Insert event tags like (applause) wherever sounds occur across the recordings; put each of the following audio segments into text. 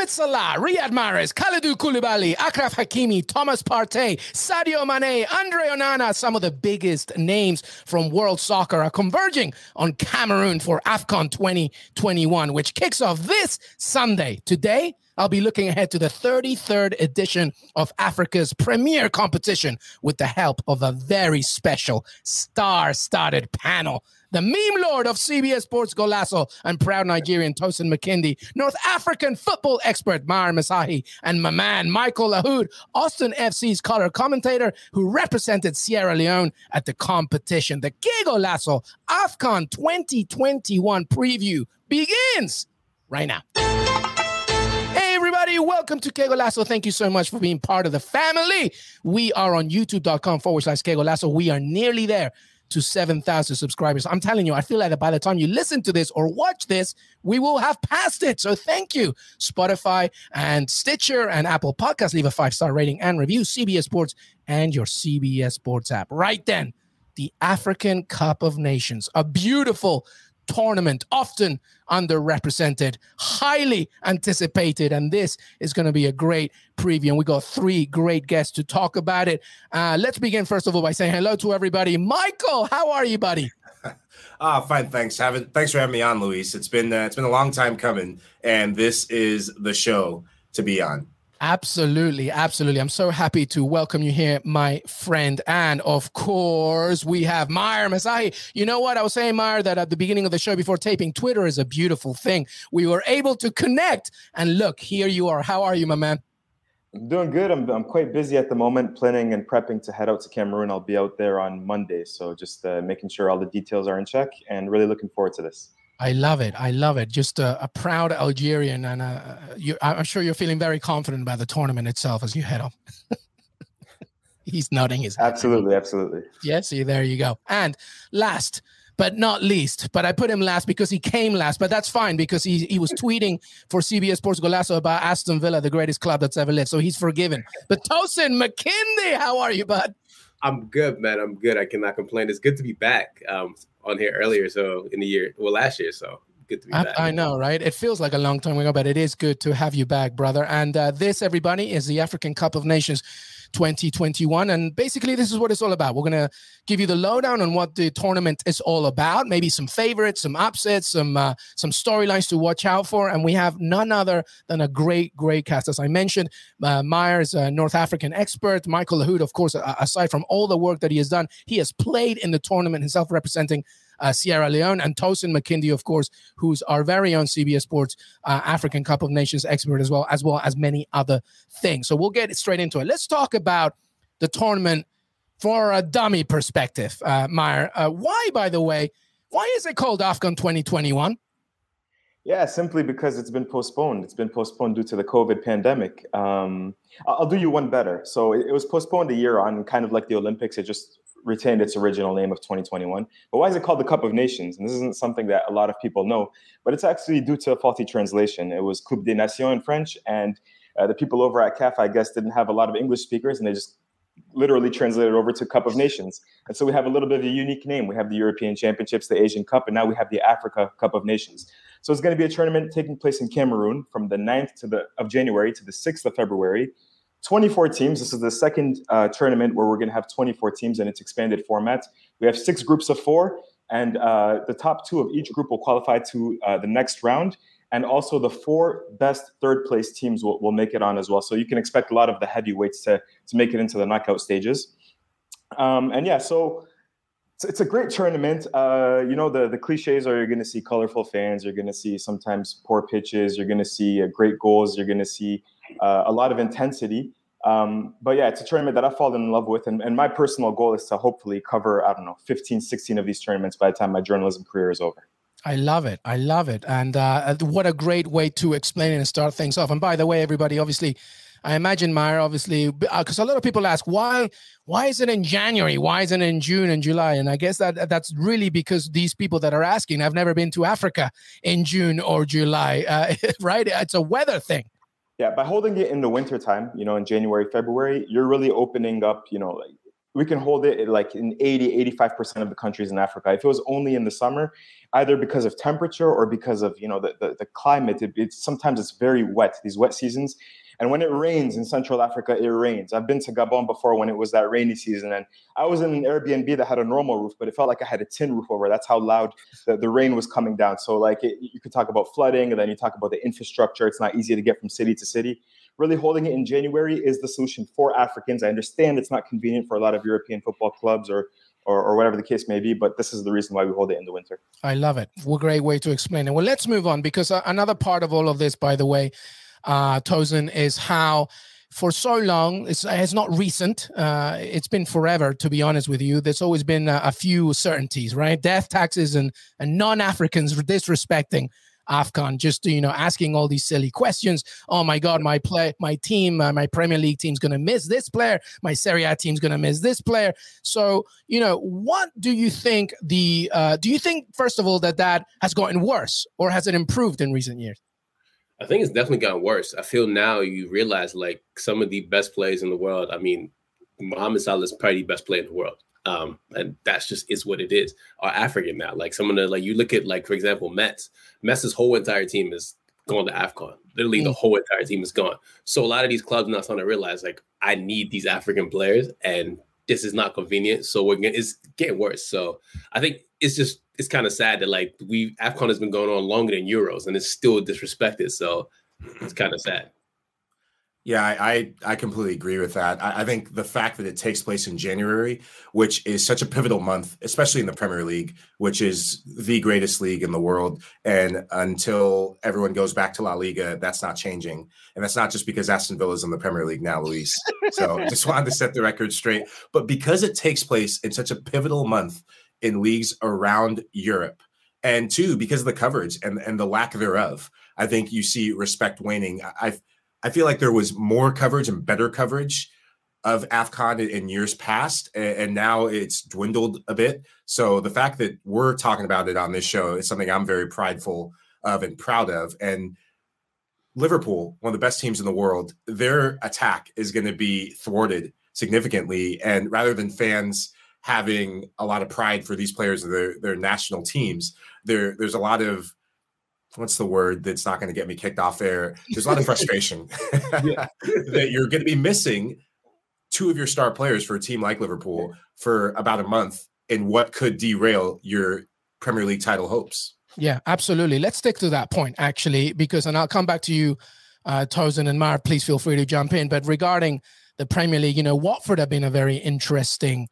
Mohamed Salah, Riyad Mahrez, Kalidou Koulibaly, Achraf Hakimi, Thomas Partey, Sadio Mane, Andre Onana, some of the biggest names from world soccer are converging on Cameroon for AFCON 2021, which kicks off this Sunday. Today, I'll be looking ahead to the 33rd edition of Africa's premier competition with the help of a very special star studded panel the meme lord of CBS Sports Golazo and proud Nigerian Tosin McKindy, North African football expert Maher Mezahi, and my man Michael Lahoud, Austin FC's color commentator who represented Sierra Leone at the competition. The Que Golazo AFCON 2021 preview begins right now. Hey everybody, welcome to Que Golazo. Thank you so much for being part of the family. We are on youtube.com forward slash Que Golazo. We are nearly there to 7,000 subscribers. I'm telling you, I feel like by the time you listen to this or watch this, we will have passed it. So thank you, Spotify and Stitcher and Apple Podcasts. Leave a five star rating and review CBS Sports and your CBS Sports app. Right then, the African Cup of Nations, a beautiful tournament, often underrepresented, highly anticipated. And this is going to be a great preview. And we got three great guests to talk about it. Uh, let's begin, first of all, by saying hello to everybody. Michael, how are you, buddy? (laughs) Ah, fine. Thanks. Having thanks for having me on, Luis. It's been uh, it's been a long time coming, and this is the show to be on. Absolutely, absolutely. I'm so happy to welcome you here, my friend. And of course, we have Maher Mezahi. You know what? I was saying, Maher, that at the beginning of the show before taping, Twitter is a beautiful thing. We were able to connect. And look, here you are. How are you, my man? I'm doing good. I'm, I'm quite busy at the moment, planning and prepping to head out to Cameroon. I'll be out there on Monday. So just uh, making sure all the details are in check and really looking forward to this. I love it. I love it. Just a, a proud Algerian, and uh, you, I'm sure you're feeling very confident about the tournament itself as you head up. (laughs) He's nodding his head. Absolutely, absolutely. Yes, see, there you go. And last but not least, but I put him last because he came last, but that's fine because he, he was tweeting for CBS Sports Golazo about Aston Villa, the greatest club that's ever lived. So he's forgiven. But Tosin McKindy, how are you, bud? I'm good, man. I'm good. I cannot complain. It's good to be back. Um, on here earlier, so in the year, well, last year. So good to be I, back. I know, right? It feels like a long time ago, but it is good to have you back, brother. And uh, this, everybody, is the African Cup of Nations 2021. And basically, this is what it's all about. We're going to give you the lowdown on what the tournament is all about, maybe some favorites, some upsets, some uh, some storylines to watch out for. And we have none other than a great, great cast. As I mentioned, uh, Myers, a North African expert, Michael Lahoud, of course, aside from all the work that he has done, he has played in the tournament himself, representing uh, Sierra Leone, and Tosin McKindy, of course, who's our very own CBS Sports uh, African Cup of Nations expert as well, as well as many other things. So we'll get straight into it. Let's talk about the tournament for a dummy perspective, uh, Maher. Uh, why, by the way, why is it called AFCON 2021? Yeah, simply because it's been postponed. It's been postponed due to the COVID pandemic. Um, I'll do you one better. So it was postponed a year on, kind of like the Olympics. It just retained its original name of 2021. But why is it called the Cup of Nations? And this isn't something that a lot of people know, but it's actually due to a faulty translation. It was Coupe des Nations in French, and uh, the people over at CAF, I guess, didn't have a lot of English speakers, and they just literally translated over to Cup of Nations. And so we have a little bit of a unique name. We have the European Championships, the Asian Cup, and now we have the Africa Cup of Nations. So it's going to be a tournament taking place in Cameroon from the 9th to the of January to the 6th of February. 24 teams. This is the second uh, tournament where we're going to have 24 teams in its expanded format. We have six groups of four, and uh, the top two of each group will qualify to uh, the next round. And also, the four best third place teams will, will make it on as well. So, you can expect a lot of the heavyweights to, to make it into the knockout stages. Um, and yeah, so it's, a great tournament. Uh, you know, the, the cliches are you're going to see colorful fans, you're going to see sometimes poor pitches, you're going to see uh, great goals, you're going to see uh, a lot of intensity. Um, but yeah, it's a tournament that I've fallen in love with. And, and my personal goal is to hopefully cover, I don't know, 15, 16 of these tournaments by the time my journalism career is over. I love it. I love it. And uh, what a great way to explain and start things off. And by the way, everybody, obviously, I imagine Maher, obviously, because uh, a lot of people ask why why is it in January? Why isn't it in June and July? And I guess that that's really because these people that are asking I've never been to Africa in June or July, uh, (laughs) right? It's a weather thing. Yeah, by holding it in the winter time, you know, in January, February, you're really opening up, you know, like we can hold it like in 80 85% of the countries in africa. If it was only in the summer either because of temperature or because of you know the, the, the climate it, it's sometimes it's very wet. These wet seasons and when it rains in central africa it rains i've been to gabon before when it was that rainy season and i was in an airbnb that had a normal roof but it felt like i had a tin roof over that's how loud the, the rain was coming down so like it, you could talk about flooding and then you talk about the infrastructure it's not easy to get from city to city really holding it in January is the solution for Africans. I understand it's not convenient for a lot of European football clubs or or, or, whatever the case may be. But this is the reason why we hold it in the winter. I love it. What a great way to explain it. Well, let's move on because uh, another part of all of this, by the way, uh, Tosin, is how for so long it's, it's not recent uh, it's been forever to be honest with you there's always been a, a few certainties right death taxes and, and non-africans disrespecting AFCON, just you know asking all these silly questions. Oh my God, my play, my team, uh, my Premier League team's going to miss this player. My Serie A team's going to miss this player. So you know, what do you think the? Uh, do you think first of all that that has gotten worse or has it improved in recent years? I think it's definitely gotten worse. I feel now you realize like some of the best players in the world. I mean, Mohamed Salah is probably the best player in the world. Um, and that's just is what it is. Are African now. Like some of the like you look at like for example, Metz. Metz's whole entire team is going to AFCON. Literally, mm. the whole entire team is gone. So a lot of these clubs now starting to realize like I need these African players, and this is not convenient. So we're getting, it's getting worse. So I think it's just it's kind of sad that like we AFCON has been going on longer than Euros, and it's still disrespected. So it's kind of sad. Yeah, I, I, I completely agree with that. I, I, think the fact that it takes place in January, which is such a pivotal month, especially in the Premier League, which is the greatest league in the world, and until everyone goes back to La Liga, that's not changing, and that's not just because Aston Villa is in the Premier League now, Luis. So (laughs) just wanted to set the record straight. But because it takes place in such a pivotal month in leagues around Europe, and two because of the coverage and and the lack thereof, I think you see respect waning. I've I feel like there was more coverage and better coverage of AFCON in years past, and now it's dwindled a bit. So the fact that we're talking about it on this show is something I'm very prideful of and proud of. And Liverpool, one of the best teams in the world, their attack is going to be thwarted significantly. And rather than fans having a lot of pride for these players and their, their national teams, there there's a lot of what's the word that's not going to get me kicked off air? There's a lot of (laughs) frustration (laughs) that you're going to be missing two of your star players for a team like Liverpool for about a month in what could derail your Premier League title hopes. Yeah, absolutely. Let's stick to that point actually, because and I'll come back to you, uh, Tosin and Mar. Please feel free to jump in. But regarding the Premier League, you know, Watford have been a very interesting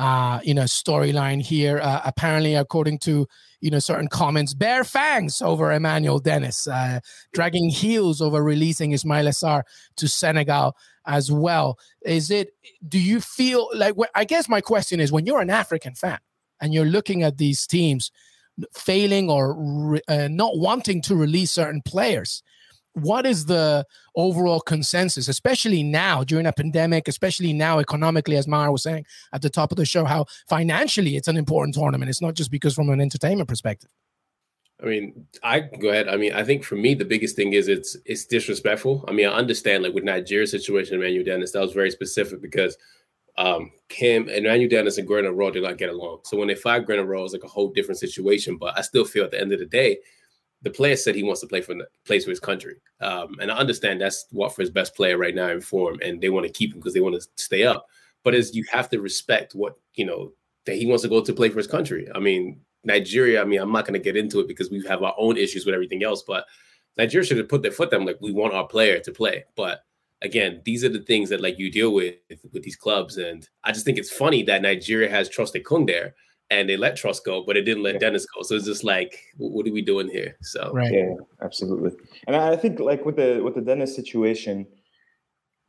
uh, you know, storyline here. Uh, apparently, according to you know certain comments, bare fangs over Emmanuel Dennis, uh, dragging heels over releasing Ismaila Sarr to Senegal as well. Is it? Do you feel like? I guess my question is, when you're an African fan and you're looking at these teams failing or re- uh, not wanting to release certain players what is the overall consensus, especially now during a pandemic, especially now economically, as Mara was saying at the top of the show, how financially it's an important tournament. It's not just because from an entertainment perspective. I mean, I go ahead. I mean, I think for me the biggest thing is it's it's disrespectful. I mean, I understand like with Nigeria situation, Emmanuel Dennis, that was very specific because um Kim and Emmanuel Dennis and Gernot Rohr did not get along. So when they fired Gernot Rohr, it was like a whole different situation. But I still feel at the end of the day, the player said he wants to play for place for his country. Um, and I understand that's Watford's best player right now in form, and they want to keep him because they want to stay up. But as you have to respect what you know that he wants to go to play for his country. I mean, Nigeria. I mean, I'm not going to get into it because we have our own issues with everything else. But Nigeria should have put their foot down. Like we want our player to play, but again, these are the things that like you deal with with these clubs. And I just think it's funny that Nigeria has Troost-Ekong there and they let Troost go, but it didn't let yeah. Dennis go. So it's just like, what are we doing here? So right, yeah, absolutely. And I think like with the with the Dennis situation,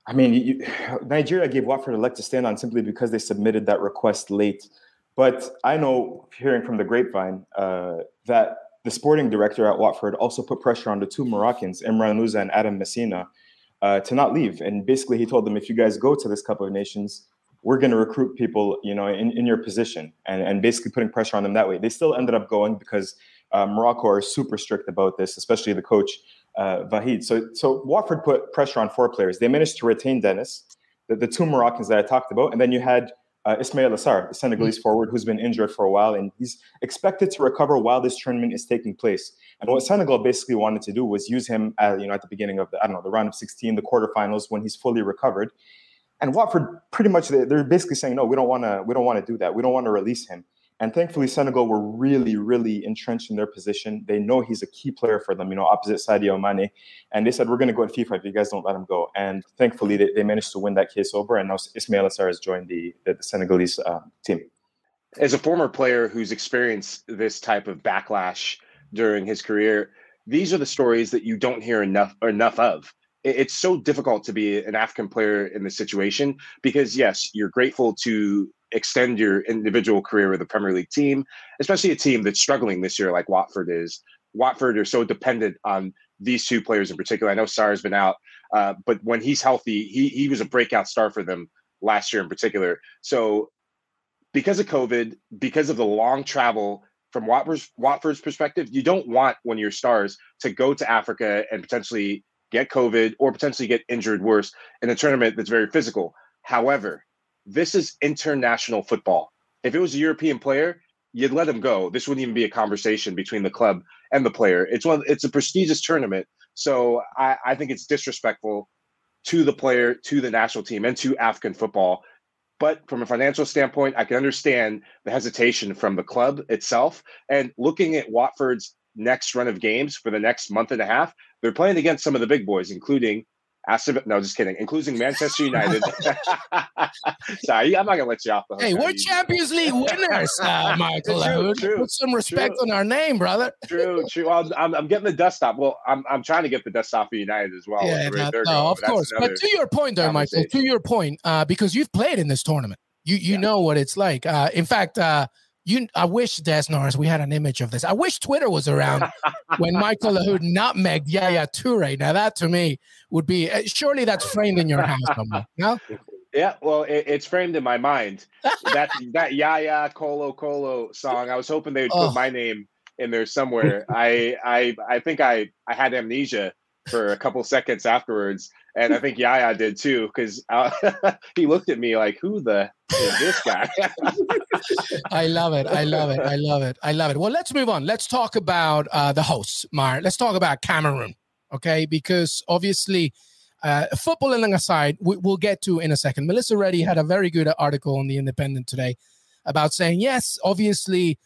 I mean, you, Nigeria gave Watford a leg to stand on simply because they submitted that request late. But I know, hearing from the grapevine, uh, that the sporting director at Watford also put pressure on the two Moroccans, Imran Louza and Adam Masina, uh, to not leave. And basically, he told them, if you guys go to this Cup of Nations, we're going to recruit people, you know, in, in your position, and, and basically putting pressure on them that way. They still ended up going because uh, Morocco are super strict about this, especially the coach uh, Vahid. So, so Watford put pressure on four players. They managed to retain Dennis, the, the two Moroccans that I talked about, and then you had uh, Ismaila Sarr, the Senegalese mm-hmm. forward who's been injured for a while, and he's expected to recover while this tournament is taking place. And what Senegal basically wanted to do was use him, at, you know, at the beginning of the I don't know the round of 16, the quarterfinals, when he's fully recovered. And Watford pretty much they're basically saying no, we don't want to, we don't want to do that. We don't want to release him. And thankfully, Senegal were really, really entrenched in their position. They know he's a key player for them, you know, opposite Sadio Mane. And they said, we're going to go at FIFA if you guys don't let him go. And thankfully, they, they managed to win that case over. And now Ismaila Sarr has joined the, the, the Senegalese uh, team. As a former player who's experienced this type of backlash during his career, these are the stories that you don't hear enough enough of it's so difficult to be an African player in this situation because yes, you're grateful to extend your individual career with a Premier League team, especially a team that's struggling this year like Watford is. Watford are so dependent on these two players in particular. I know Sarr's been out, uh, but when he's healthy, he he was a breakout star for them last year in particular. So because of COVID, because of the long travel from Watford's, Watford's perspective, you don't want one of your stars to go to Africa and potentially get COVID or potentially get injured worse in a tournament that's very physical. However, this is international football. If it was a European player, you'd let him go. This wouldn't even be a conversation between the club and the player. It's one. It's a prestigious tournament, so I, I think it's disrespectful to the player, to the national team, and to African football. But from a financial standpoint, I can understand the hesitation from the club itself. And looking at Watford's next run of games for the next month and a half, they're playing against some of the big boys, including Aston, no, just kidding. Including Manchester United. (laughs) (laughs) Sorry, I'm not gonna let you off the hook. Hey, we're Champions League winners, uh, (laughs) Michael. True, true, Put some respect true. on our name, brother. true, true. Well, I'm, I'm getting the dust off. Well, I'm, I'm trying to get the dust off of United as well. Yeah, no, no of course. But to your point, there, Michael. To your point, uh, because you've played in this tournament, you you yeah. know what it's like. Uh, in fact, uh, you I wish Des Norris we had an image of this. I wish Twitter was around when Michael Lahoud nutmegged Yaya Toure. Now that to me would be uh, surely that's framed in your house somewhere. No. Yeah, well, it, it's framed in my mind. that (laughs) that Yaya Kolo Kolo song. I was hoping they would put oh. my name in there somewhere. I I I think I I had amnesia for a couple seconds afterwards, and I think Yaya did too because uh, (laughs) he looked at me like, "Who the is this guy?" (laughs) I love it. I love it. I love it. I love it. Well, let's move on. Let's talk about uh, the hosts, Mar. Let's talk about Cameroon, okay? Because obviously, uh, footballing aside, we, we'll get to in a second. Melissa Reddy had a very good article on the Independent today about saying, yes, obviously,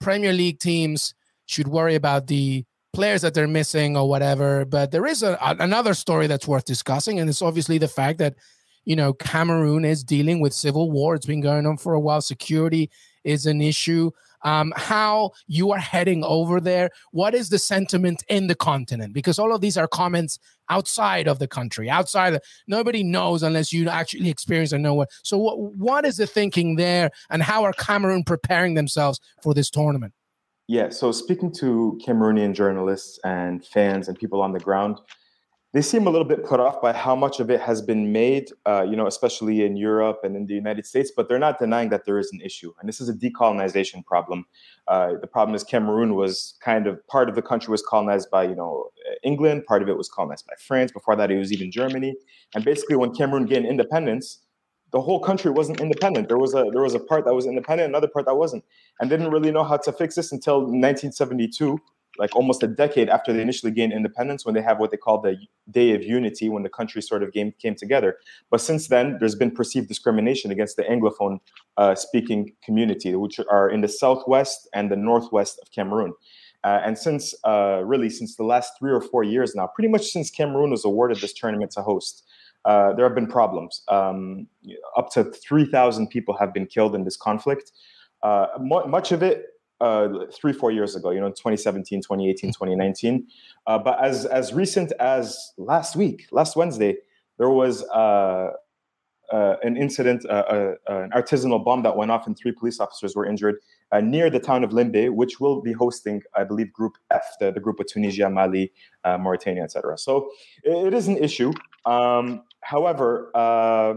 Premier League teams should worry about the players that they're missing or whatever. But there is a, another story that's worth discussing, and it's obviously the fact that you know Cameroon is dealing with civil war. It's been going on for a while. Security is an issue. Um, how you are heading over there? What is the sentiment in the continent? Because all of these are comments outside of the country, outside. Of, nobody knows unless you actually experience and know what. So, what what is the thinking there, and how are Cameroon preparing themselves for this tournament? Yeah, so speaking to Cameroonian journalists and fans and people on the ground, they seem a little bit put off by how much of it has been made, uh, you know, especially in Europe and in the United States, but they're not denying that there is an issue. And this is a decolonization problem. Uh, the problem is Cameroon was kind of part of the country was colonized by, you know, England, part of it was colonized by France. Before that, it was even Germany. And basically, when Cameroon gained independence, the whole country wasn't independent. There was a there was a part that was independent, another part that wasn't, and didn't really know how to fix this until 1972, like almost a decade after they initially gained independence, when they have what they call the Day of Unity, when the country sort of came came together. But since then, there's been perceived discrimination against the Anglophone uh, speaking community, which are in the southwest and the northwest of Cameroon. Uh, and since uh, really since the last three or four years now, pretty much since Cameroon was awarded this tournament to host, uh, there have been problems. Um, up to 3,000 people have been killed in this conflict. Uh, much of it uh, three, four years ago, you know, 2017, 2018, mm. 2019. Uh, but as, as recent as last week, last Wednesday, there was uh, uh, an incident, an artisanal bomb that went off and three police officers were injured uh, near the town of Limbe, which will be hosting, I believe, Group F, the, the group of Tunisia, Mali, uh, Mauritania, etc. So it, it is an issue. Um, however, uh,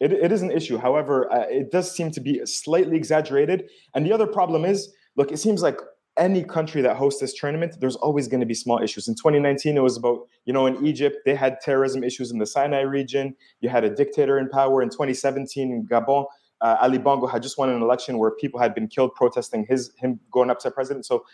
it, it is an issue. However, uh, it does seem to be slightly exaggerated. And the other problem is, look, it seems like any country that hosts this tournament, there's always going to be small issues. In 2019, it was about, you know, in Egypt, they had terrorism issues in the Sinai region. You had a dictator in power. In 2017, in Gabon, uh, Ali Bongo had just won an election where people had been killed protesting his him going up to president. So,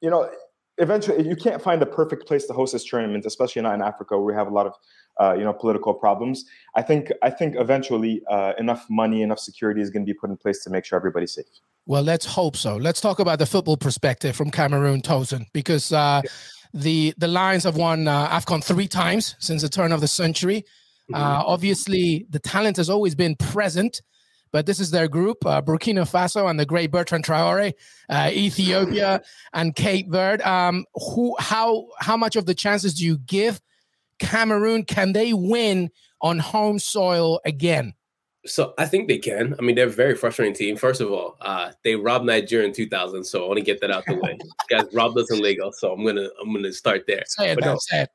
you know, eventually you can't find the perfect place to host this tournament, especially not in Africa where we have a lot of uh, you know political problems. I think I think eventually uh, enough money, enough security is going to be put in place to make sure everybody's safe. Well, let's hope so. Let's talk about the football perspective from Cameroon, Tosin, because uh, the the Lions have won uh, AFCON three times since the turn of the century. Uh, mm-hmm. obviously, the talent has always been present but this is their group uh, Burkina Faso and the great Bertrand Traore, uh, Ethiopia and Cape Verde. Um, who, how, how much of the chances do you give Cameroon? Can they win on home soil again? So I think they can. I mean, they're a very frustrating team. First of all, uh, they robbed Nigeria in 2000, so I want to get that out the way. (laughs) guys robbed us in Lagos, so I'm gonna I'm gonna start there. Say it, but no, say it.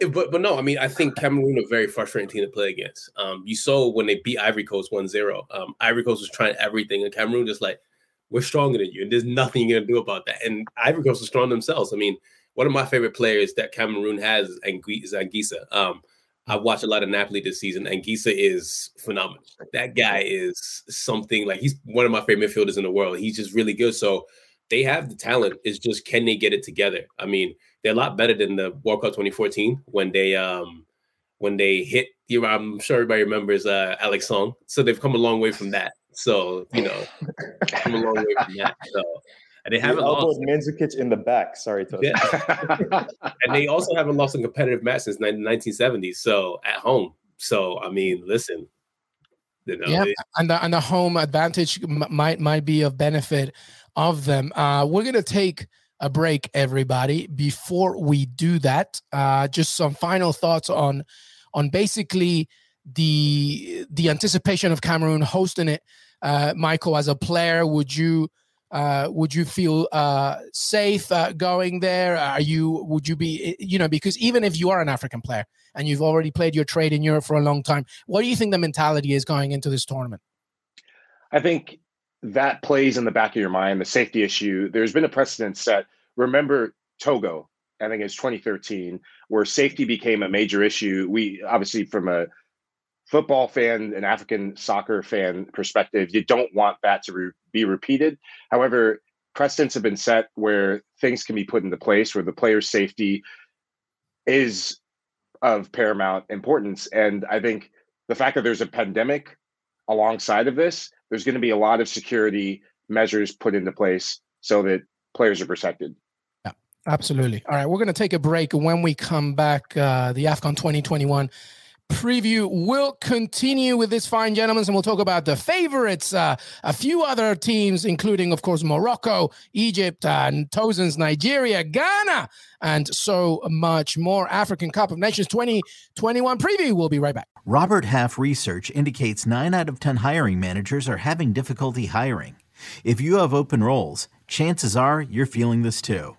But but no, I mean, I think Cameroon a very frustrating team to play against. Um, you saw when they beat Ivory Coast 1-0. Um, Ivory Coast was trying everything, and Cameroon just like, we're stronger than you, and there's nothing you're gonna do about that. And Ivory Coast was strong themselves. I mean, one of my favorite players that Cameroon has is Anguissa. Um, I've watched a lot of Napoli this season. Anguissa is phenomenal. That guy is something like he's one of my favorite midfielders in the world. He's just really good. So they have the talent. It's just can they get it together? I mean, they're a lot better than the World Cup 2014 when they um when they hit you know, I'm sure everybody remembers uh Alex Song. So they've come a long way from that. So, you know, come a long way from that. So and they haven't lost Mandzukic in the back. Sorry, to yeah. and they also haven't lost a competitive match since 1970. So at home. So I mean, listen, you know, yeah, and the and the home advantage m- might might be of benefit of them. Uh, we're gonna take a break, everybody. Before we do that, uh, just some final thoughts on on basically the the anticipation of Cameroon hosting it. Uh, Michael, as a player, would you uh, would you feel uh, safe uh, going there? Are you would you be you know because even if you are an African player and you've already played your trade in Europe for a long time, what do you think the mentality is going into this tournament? I think that plays in the back of your mind, the safety issue. There's been a precedent set. Remember Togo, I think it's 2013, where safety became a major issue. We obviously, from a football fan and African soccer fan perspective, you don't want that to re- be repeated. However, precedents have been set where things can be put into place where the player's safety is of paramount importance. And I think the fact that there's a pandemic alongside of this there's going to be a lot of security measures put into place so that players are protected. Yeah, absolutely. All right, we're going to take a break. When we come back, uh, the AFCON 2021 preview will continue with this fine gentlemen, and we'll talk about the favorites, uh, a few other teams, including, of course, Morocco, Egypt, and Tosin's Nigeria, Ghana, and so much more. African Cup of Nations 2021 preview. We'll be right back. Robert Half research indicates 9 out of 10 hiring managers are having difficulty hiring. If you have open roles, chances are you're feeling this too.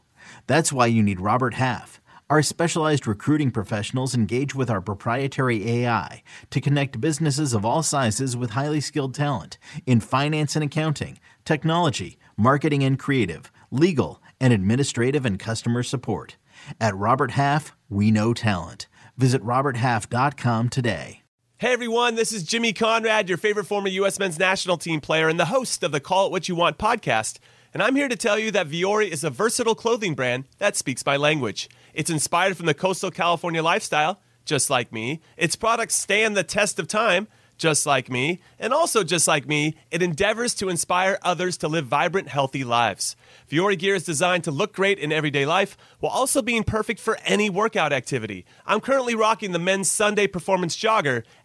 That's why you need Robert Half. Our specialized recruiting professionals engage with our proprietary AI to connect businesses of all sizes with highly skilled talent in finance and accounting, technology, marketing and creative, legal, and administrative and customer support. At Robert Half, we know talent. Visit RobertHalf.com today. Hey everyone, this is Jimmy Conrad, your favorite former U.S. men's national team player and the host of the Call It What You Want podcast. And I'm here to tell you that Vuori is a versatile clothing brand that speaks my language. It's inspired from the coastal California lifestyle, just like me. Its products stand the test of time, just like me. And also, just like me, it endeavors to inspire others to live vibrant, healthy lives. Vuori gear is designed to look great in everyday life while also being perfect for any workout activity. I'm currently rocking the men's Sunday performance jogger,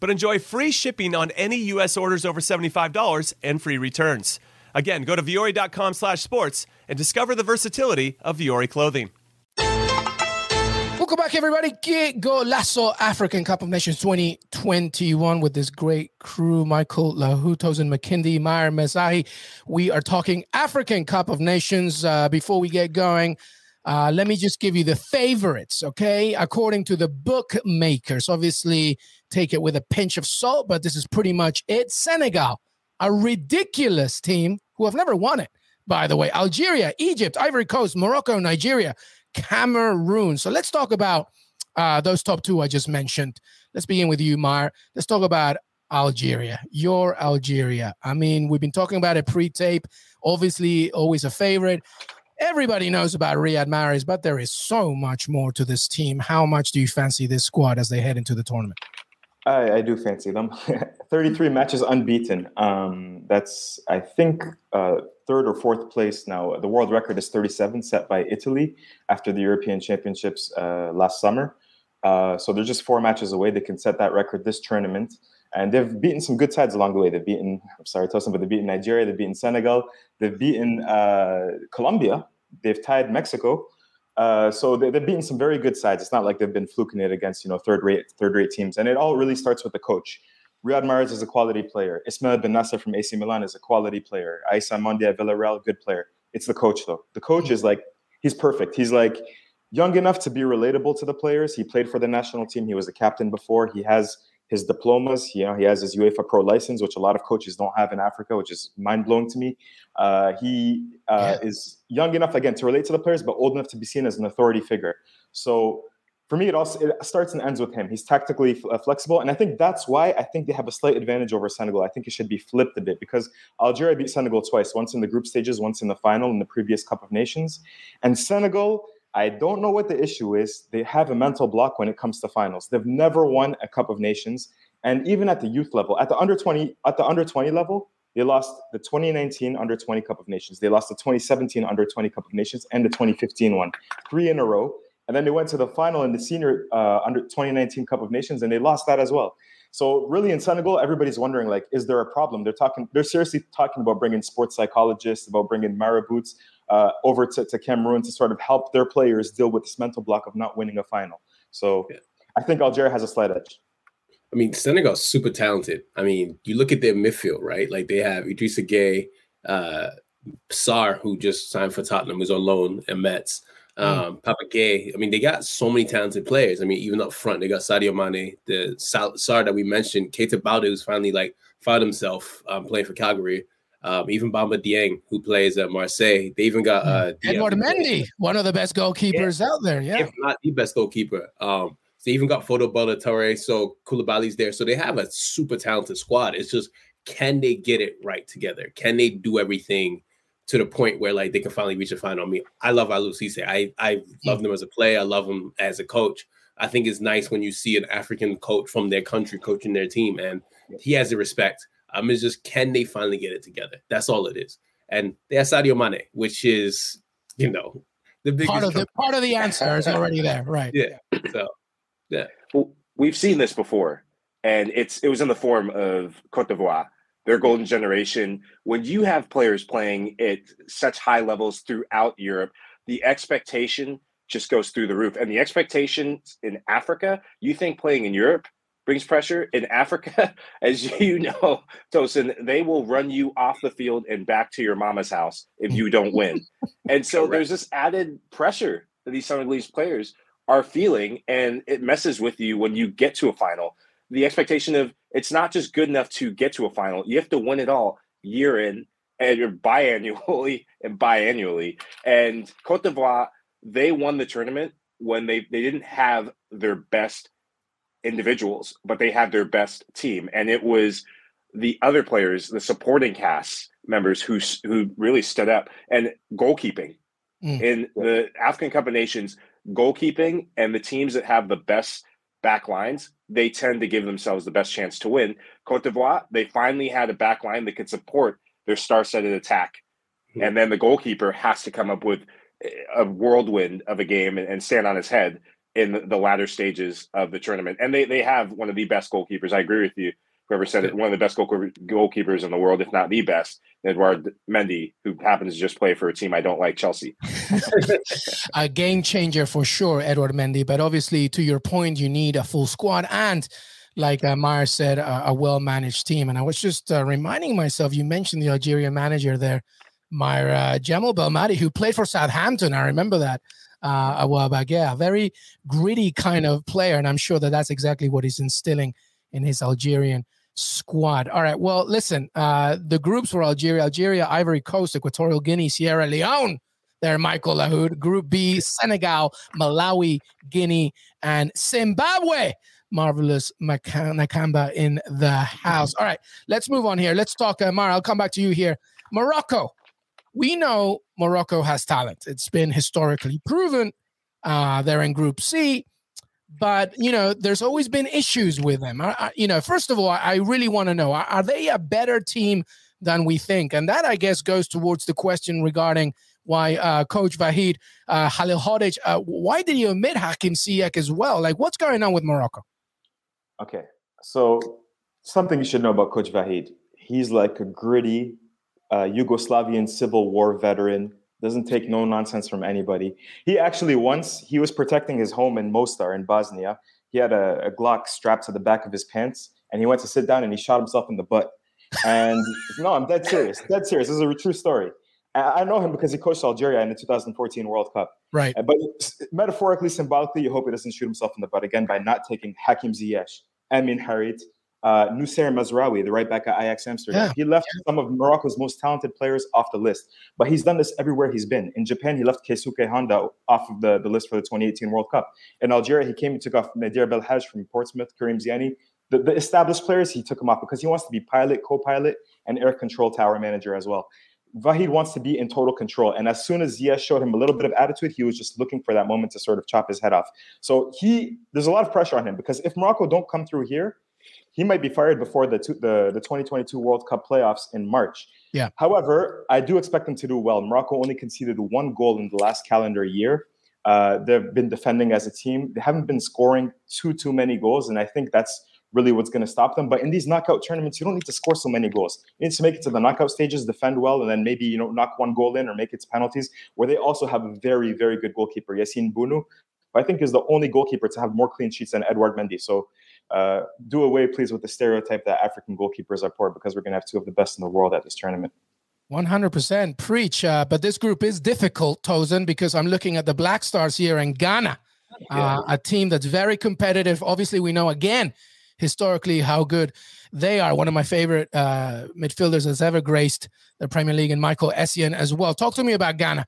but enjoy free shipping on any U.S. orders over $75 and free returns. Again, go to vuori.com slash sports and discover the versatility of Vuori clothing. Welcome back, everybody. Que Golazo African Cup of Nations 2021 with this great crew Michael Lahutos and McKindy Maher Mezahi. We are talking African Cup of Nations. Uh, before we get going, uh, let me just give you the favorites, okay? According to the bookmakers, obviously take it with a pinch of salt, but this is pretty much it. Senegal, a ridiculous team who have never won it, by the way. Algeria, Egypt, Ivory Coast, Morocco, Nigeria, Cameroon. So let's talk about uh, those top two I just mentioned. Let's begin with you, Maher. Let's talk about Algeria. Your Algeria. I mean, we've been talking about it pre-tape. Obviously, always a favorite. Everybody knows about Riyad Mahrez, but there is so much more to this team. How much do you fancy this squad as they head into the tournament? I, I do fancy them. (laughs) 33 matches unbeaten. Um, that's, I think, uh, third or fourth place now. The world record is 37, set by Italy after the European Championships uh, last summer. Uh, so they're just four matches away. They can set that record this tournament. And they've beaten some good sides along the way. They've beaten, I'm sorry, Tosin, but they've beaten Nigeria, they've beaten Senegal, they've beaten uh, Colombia, they've tied Mexico. Uh, so they, have beaten some very good sides. It's not like they've been fluking it against you know third rate third rate teams. And it all really starts with the coach. Riyad Mahrez is a quality player. Ismail Bennacer from AC Milan is a quality player. Aissa Mondia Villarreal, good player. It's the coach though. The coach is like he's perfect. He's like young enough to be relatable to the players. He played for the national team. He was a captain before. He has his diplomas. You know, he has his UEFA Pro license, which a lot of coaches don't have in Africa, which is mind blowing to me. Uh, he uh, yeah. is young enough again to relate to the players, but old enough to be seen as an authority figure. So for me, it also it starts and ends with him. He's tactically uh, flexible, and I think that's why I think they have a slight advantage over Senegal. I think it should be flipped a bit because Algeria beat Senegal twice, once in the group stages, once in the final in the previous Cup of Nations, and Senegal I don't know what the issue is. They have a mental block when it comes to finals. They've never won a Cup of Nations, and even at the youth level, at the under 20 at the under 20 level, they lost the 2019 under 20 Cup of Nations. They lost the 2017 under 20 Cup of Nations and the 2015 one, three in a row. And then they went to the final in the senior uh, under 2019 Cup of Nations, and they lost that as well. So really, in Senegal, everybody's wondering like, is there a problem? They're talking, they're seriously talking about bringing sports psychologists, about bringing marabouts uh, over to, to Cameroon to sort of help their players deal with this mental block of not winning a final. So yeah. I think Algeria has a slight edge. I mean, Senegal's super talented. I mean, you look at their midfield, right? Like they have Idrissa Gueye, uh, Sarr, who just signed for Tottenham, who's on loan, and Metz. Mm. Um. Pape Gueye. I mean, they got so many talented players. I mean, even up front, they got Sadio Mane, the Sarr that we mentioned, Keita Balde, who's finally like found himself um, playing for Cagliari. Um, even Bamba Dieng, who plays at Marseille, they even got uh, Edouard Mendy, one of the best goalkeepers yeah. out there. Yeah, if not the best goalkeeper. Um, they even got Fodé Ballo-Touré, so Koulibaly's there. So they have a super talented squad. It's just can they get it right together? Can they do everything to the point where like they can finally reach a final? I mean, I love Aliou Cisse. I I love him as a player. I love him as a coach. I think it's nice when you see an African coach from their country coaching their team, and he has the respect. Um, it's just can they finally get it together? That's all it is. And they have Sadio Mane, which is you know the biggest part of the part of the answer is already there, right? Yeah. So yeah. Well, we've seen this before, and it's it was in the form of Cote d'Ivoire, their golden generation. When you have players playing at such high levels throughout Europe, the expectation just goes through the roof. And the expectations in Africa, you think playing in Europe brings pressure. In Africa, (laughs) as you know, Tosin, they will run you off the field and back to your mama's house if you don't win. and so there's this added pressure that these Senegalese players are feeling and it messes with you when you get to a final the expectation of it's not just good enough to get to a final you have to win it all year in and biannually (laughs) and biannually and cote d'ivoire they won the tournament when they they didn't have their best individuals but they had their best team and it was the other players the supporting cast members who who really stood up and goalkeeping mm. in the african cup of nations goalkeeping and the teams that have the best back lines, they tend to give themselves the best chance to win. Cote d'Ivoire, they finally had a back line that could support their star-studded attack. Mm-hmm. And then the goalkeeper has to come up with a whirlwind of a game and, and stand on his head in the, latter stages of the tournament. And they they have one of the best goalkeepers. I agree with you. Whoever said it, one of the best goalkeepers in the world, if not the best, Edouard Mendy, who happens to just play for a team I don't like, Chelsea. (laughs) a game changer for sure, Edouard Mendy. But obviously, to your point, you need a full squad and like uh, Myers said, a, well managed team. And I was just uh, reminding myself, you mentioned the Algerian manager there, Myra uh, Djamel Belmadi, who played for Southampton. I remember that uh, a while back. Yeah, very gritty kind of player. And I'm sure that that's exactly what he's instilling in his Algerian squad. All right. Well, listen, uh, the groups were Algeria, Algeria, Ivory Coast, Equatorial Guinea, Sierra Leone. There, Michael Lahoud. Group B, Senegal, Malawi, Guinea, and Zimbabwe. Marvelous Nakamba in the house. All right, let's move on here. Let's talk, uh, Mara. I'll come back to you here. Morocco we know Morocco has talent. It's been historically proven. Uh, they're in Group C, but you know, there's always been issues with them. I, I, you know, first of all, I really want to know: are, are, they a better team than we think? And that, I guess, goes towards the question regarding why uh, Coach Vahid uh, Halilhodžić, uh, why did you omit Hakim Ziyech as well? Like, what's going on with Morocco? Okay, so something you should know about Coach Vahid. He's like a gritty, uh, Yugoslavian civil war veteran, doesn't take no nonsense from anybody. He actually once he was protecting his home in Mostar in Bosnia. He had a, a, Glock strapped to the back of his pants, and he went to sit down and he shot himself in the butt. And (laughs) no, I'm dead serious, dead serious. This is a true story. I know him because he coached Algeria in the 2014 World Cup. Right. But metaphorically, symbolically, you hope he doesn't shoot himself in the butt again by not taking Hakim Ziyech, Amine Harit, uh, Noussair Mazraoui, the right back at Ajax Amsterdam. Yeah. He left some of Morocco's most talented players off the list, but he's done this everywhere he's been. In Japan, he left Keisuke Honda off of the, the list for the 2018 World Cup. In Algeria, he came and took off Nadir Belhadj from Portsmouth, Karim Ziani. The, the established players, he took them off because he wants to be pilot, co-pilot, and air control tower manager as well. Vahid wants to be in total control. And as soon as Ziyech showed him a little bit of attitude, he was just looking for that moment to sort of chop his head off. So he there's a lot of pressure on him because if Morocco don't come through here, he might be fired before the the, the 2022 World Cup playoffs in March. Yeah. However, I do expect him to do well. Morocco only conceded one goal in the last calendar year. Uh, they've been defending as a team. They haven't been scoring too too many goals, and I think that's really what's going to stop them. But in these knockout tournaments, you don't need to score so many goals. You need to make it to the knockout stages, defend well, and then maybe you know knock one goal in or make it to penalties. Where they also have a very very good goalkeeper, Yassine Bounou. I think is the only goalkeeper to have more clean sheets than Edouard Mendy. So uh, do away, please, with the stereotype that African goalkeepers are poor because we're going to have two of the best in the world at this tournament. 100% preach. Uh, but this group is difficult, Tosin, because I'm looking at the Black Stars here in Ghana, uh, a team that's very competitive. Obviously, we know again historically how good they are. One of my favorite uh, midfielders has ever graced the Premier League, and Michael Essien as well. Talk to me about Ghana.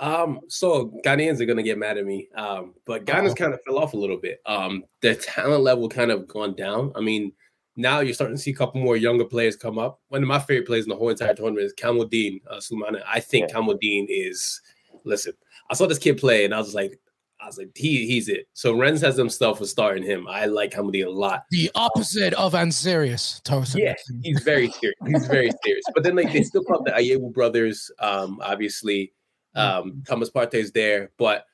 Um, so Ghanaians are gonna get mad at me. Um, but Ghana's kind of fell off a little bit. Um, their talent level kind of gone down. I mean, now you're starting to see a couple more younger players come up. One of my favorite players in the whole entire tournament is Kamaldeen uh, Sulemana. I think yeah. Kamaldeen is. Listen, I saw this kid play, and I was like, I was like, he he's it. So Rennes has himself for starting him. I like Kamaldeen a lot. The opposite of unserious, Tosin. Yeah, he's very serious. He's very serious. But then like they still call the Ayew brothers. Um, obviously. Um, Thomas Partey is there, but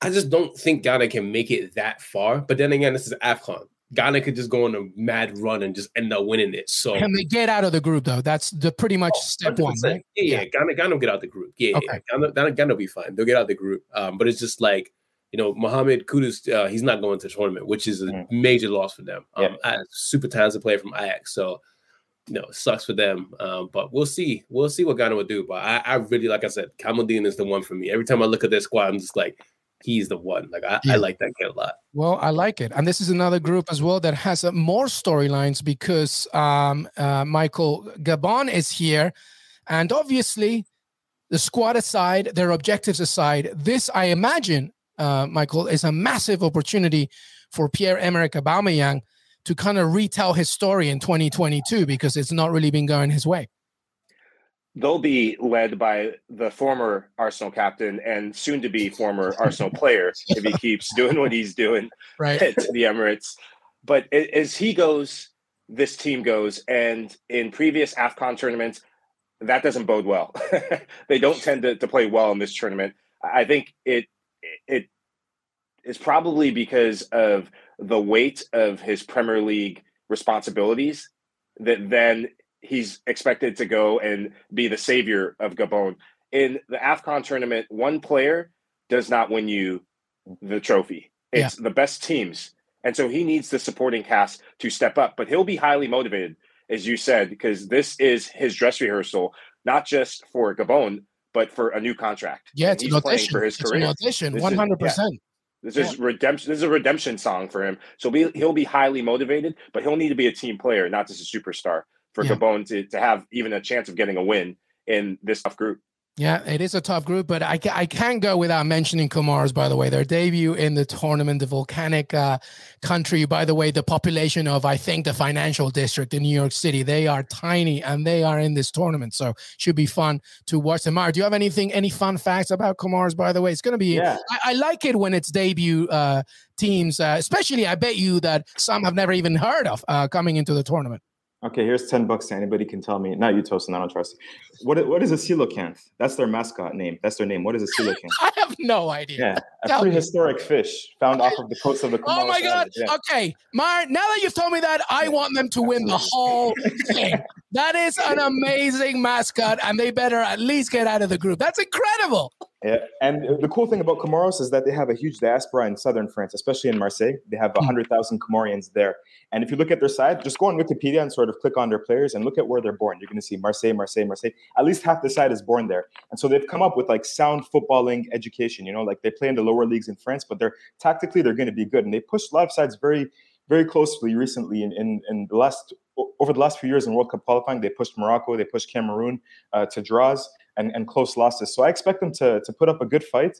I just don't think Ghana can make it that far. But then again, this is AFCON. Ghana could just go on a mad run and just end up winning it. So can they get out of the group though? That's the pretty much oh, step one. Right? Yeah, yeah. Ghana, Ghana will get out the group. Yeah, okay. yeah. Ghana, Ghana, Ghana will be fine. They'll get out the group. Um, but it's just like you know, Mohamed Kudus, uh, he's not going to the tournament, which is a mm. major loss for them. Um, yeah. super talented player from Ajax, so you know, sucks for them. Um, but we'll see. We'll see what Ghana will do. But I, I really, like I said, Kamaldeen is the one for me. Every time I look at this squad, I'm just like, he's the one. Like I, yeah. I like that kid a lot. Well, I like it, and this is another group as well that has uh, more storylines because um, uh, Michael Gabon is here, and obviously, the squad aside, their objectives aside, this I imagine, uh, Michael, is a massive opportunity for Pierre Emerick Aubameyang to kind of retell his story in 2022 because it's not really been going his way. they'll be led by the former Arsenal captain and soon to be former Arsenal (laughs) player if he keeps doing what he's doing (laughs) right. (laughs) at the Emirates. But as he goes, this team goes. And in previous AFCON tournaments, that doesn't bode well. they don't tend to, to play well in this tournament. I think it it is probably because of the weight of his Premier League responsibilities that then he's expected to go and be the savior of Gabon. In the AFCON tournament, one player does not win you the trophy. It's yeah. the best teams. And so he needs the supporting cast to step up, but he'll be highly motivated, as you said, because this is his dress rehearsal, not just for Gabon, but for a new contract. Yeah, it's an audition. for his it's career. An audition, one hundred percent. This is yeah. redemption. This is a redemption song for him. So be, he'll be highly motivated, but he'll need to be a team player, not just a superstar, for yeah. Gabon to, to have even a chance of getting a win in this tough group. Yeah, it is a tough group, but I, I can't go without mentioning Comoros, by the way. Their debut in the tournament, the volcanic uh, country, by the way, the population of, I think, the financial district in New York City, they are tiny and they are in this tournament. So should be fun to watch them. Mar, do you have anything, any fun facts about Comoros, by the way? It's going to be, yeah. I, I, like it when it's debut uh, teams, uh, especially I bet you that some have never even heard of uh, coming into the tournament. Okay, here's 10 bucks to anybody can tell me. Not you, Tosin, I don't trust you. What, what is a coelacanth? That's their mascot name. That's their name. What is a coelacanth? (laughs) I have no idea. Yeah, a tell prehistoric me. fish found off of the coast of the Oh my God. Yeah. Okay, Mar, now that you've told me that, I want them to win the whole thing. That is an amazing mascot, and they better at least get out of the group. That's incredible. Yeah, and the cool thing about Comoros is that they have a huge diaspora in southern France, especially in Marseille. They have 100,000 hmm. Comorians there. And if you look at their side, just go on Wikipedia and sort of click on their players and look at where they're born. You're going to see Marseille, Marseille, Marseille. At least half the side is born there. And so they've come up with like sound footballing education. You know, like they play in the lower leagues in France, but they're tactically they're going to be good. And they pushed a lot of sides very, very closely recently in, in, in the last over the last few years in World Cup qualifying. They pushed Morocco, they pushed Cameroon uh, to draws and, and close losses. So I expect them to, to put up a good fight,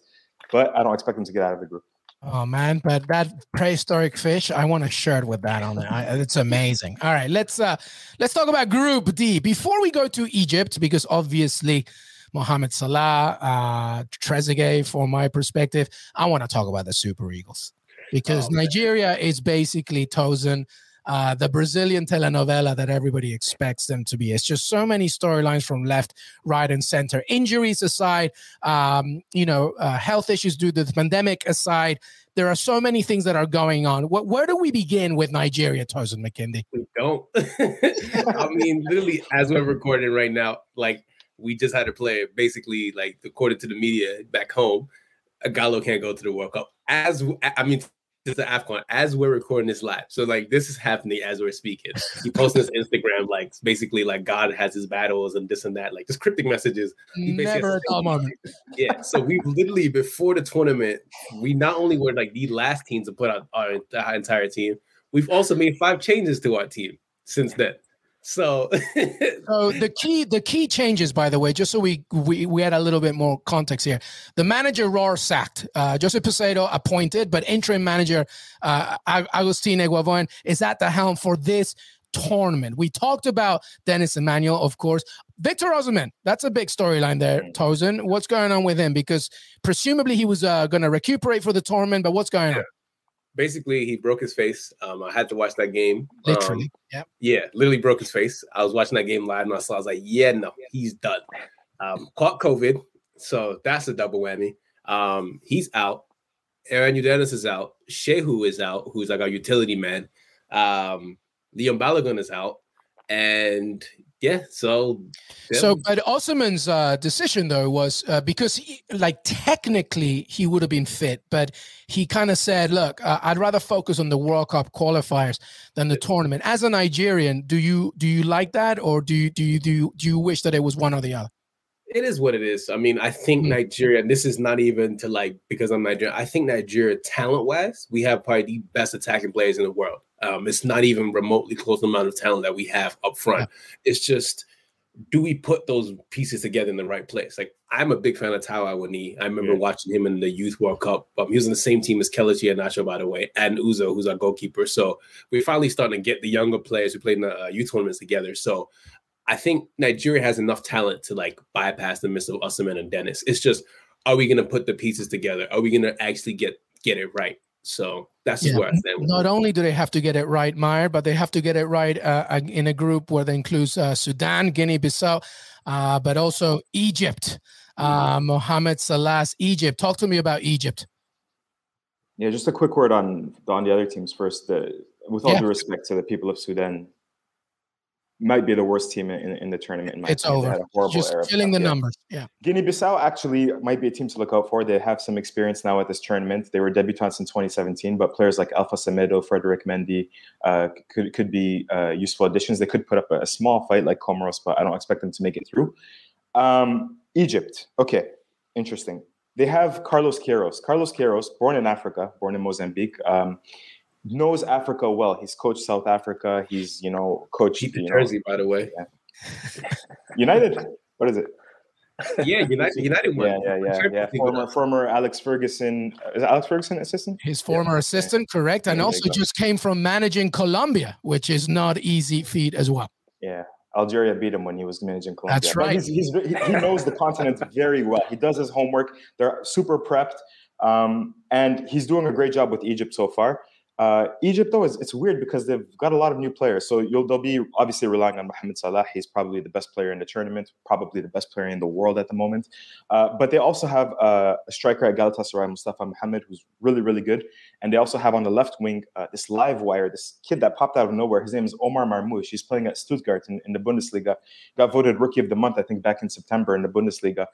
but I don't expect them to get out of the group. Oh man, but that prehistoric fish, I want a shirt with that on it. I, it's amazing. All right, let's uh let's talk about Group D before we go to Egypt because obviously Mohamed Salah, uh Trezeguet, from my perspective, I want to talk about the Super Eagles because oh, Nigeria is basically Tosin uh, the Brazilian telenovela that everybody expects them to be. It's just so many storylines from left, right, and center. Injuries aside, um, you know, uh, health issues due to the pandemic aside, there are so many things that are going on. What, where do we begin with Nigeria, Tosin McKindy? We don't. (laughs) I mean, literally, as we're recording right now, like we just had a player, basically, like according to the media back home, Ighalo can't go to the World Cup. As I mean, is the AFCON as we're recording this live. So like this is happening as we're speaking. He posted his Instagram like basically like God has his battles and this and that, like just cryptic messages. Never moment. Yeah. So we literally before the tournament, we not only were like the last team to put out our, our entire team, we've also made five changes to our team since then. So, (laughs) so the key the key changes, by the way, just so we we we had a little bit more context here. The manager Rohr sacked. Uh, Joseph Peseiro appointed, but interim manager uh, Augustine Eguavoen is at the helm for this tournament. We talked about Denis Emmanuel, of course. Victor Osimhen, that's a big storyline there, mm. Tosin. What's going on with him? Because presumably he was uh, going to recuperate for the tournament, but what's going on? Basically he broke his face. Um, I had to watch that game. Literally, um, yeah, yeah, literally broke his face. I was watching that game live, and I saw. I was like, yeah, no, he's done. Um, caught COVID, so that's a double whammy. Um, he's out. Aaron Udenis is out. Shehu is out, who's like our utility man. Um, Leon Balogun is out, and yeah, so so but Osimhen's uh, decision though was uh, because he, like technically he would have been fit, but he kind of said, "Look, uh, I'd rather focus on the World Cup qualifiers than the tournament." As a Nigerian, do you do you like that, or do you do you do you, do you wish that it was one or the other? It is what it is. I mean, I think mm-hmm. Nigeria, and this is not even to like because I'm Nigerian. I think Nigeria, talent wise, we have probably the best attacking players in the world. Um, it's not even remotely close to the amount of talent that we have up front. Yeah. It's just, do we put those pieces together in the right place? Like, I'm a big fan of Taiwo Awoniyi. I remember yeah. watching him in the Youth World Cup. Um, he was in the same team as Kelechi Iheanacho, by the way, and Uzo, who's our goalkeeper. So we're finally starting to get the younger players who played in the uh, youth tournaments together. So I think Nigeria has enough talent to like bypass the miss of Osimhen and Dennis. It's just, are we going to put the pieces together? Are we going to actually get get it right? So that's yeah. where I stand. Not only do they have to get it right, Maher, but they have to get it right uh, in a group where they includes uh, Sudan, Guinea-Bissau, uh, but also Egypt. Uh, Mohamed Salah's Egypt. Talk to me about Egypt. Yeah, just a quick word on on the other teams first. The, with all yeah. due respect to the people of Sudan, might be the worst team in, in the tournament. In my it's opinion. over. Just killing the yeah. numbers. Yeah. Guinea-Bissau actually might be a team to look out for. They have some experience now at this tournament. They were debutants in 2017, but players like Alfa Semedo, Frederick Mendy uh, could could be uh, useful additions. They could put up a, a, small fight like Comoros, but I don't expect them to make it through. Um, Egypt. Okay, interesting. They have Carlos Queiroz. Carlos Queiroz, born in Africa, born in Mozambique. Um, knows Africa well. He's coached South Africa. He's you know coached Keep you Jersey, by the way. Yeah. United. What is it? yeah, United. (laughs) United Yeah, yeah, yeah, yeah. Former, former Alex Ferguson. Is Alex Ferguson assistant? His former yeah. assistant, correct, and also just came from managing Colombia, which is not easy feat as well. Yeah, Algeria beat him when he was managing Colombia. That's right. He's, he's, he knows the continent very well. He does his homework. They're super prepped, um, and he's doing a great job with Egypt so far. Uh, Egypt, though, is it's weird because they've got a lot of new players. So they'll be obviously relying on Mohamed Salah. He's probably the best player in the tournament, probably the best player in the world at the moment. Uh, but they also have uh, a striker at Galatasaray, Mustafa Mohamed, who's really, really good. And they also have on the left wing uh, this live wire, this kid that popped out of nowhere. His name is Omar Marmoush. He's playing at Stuttgart in, in the Bundesliga. Got voted Rookie of the Month, I think, back in September in the Bundesliga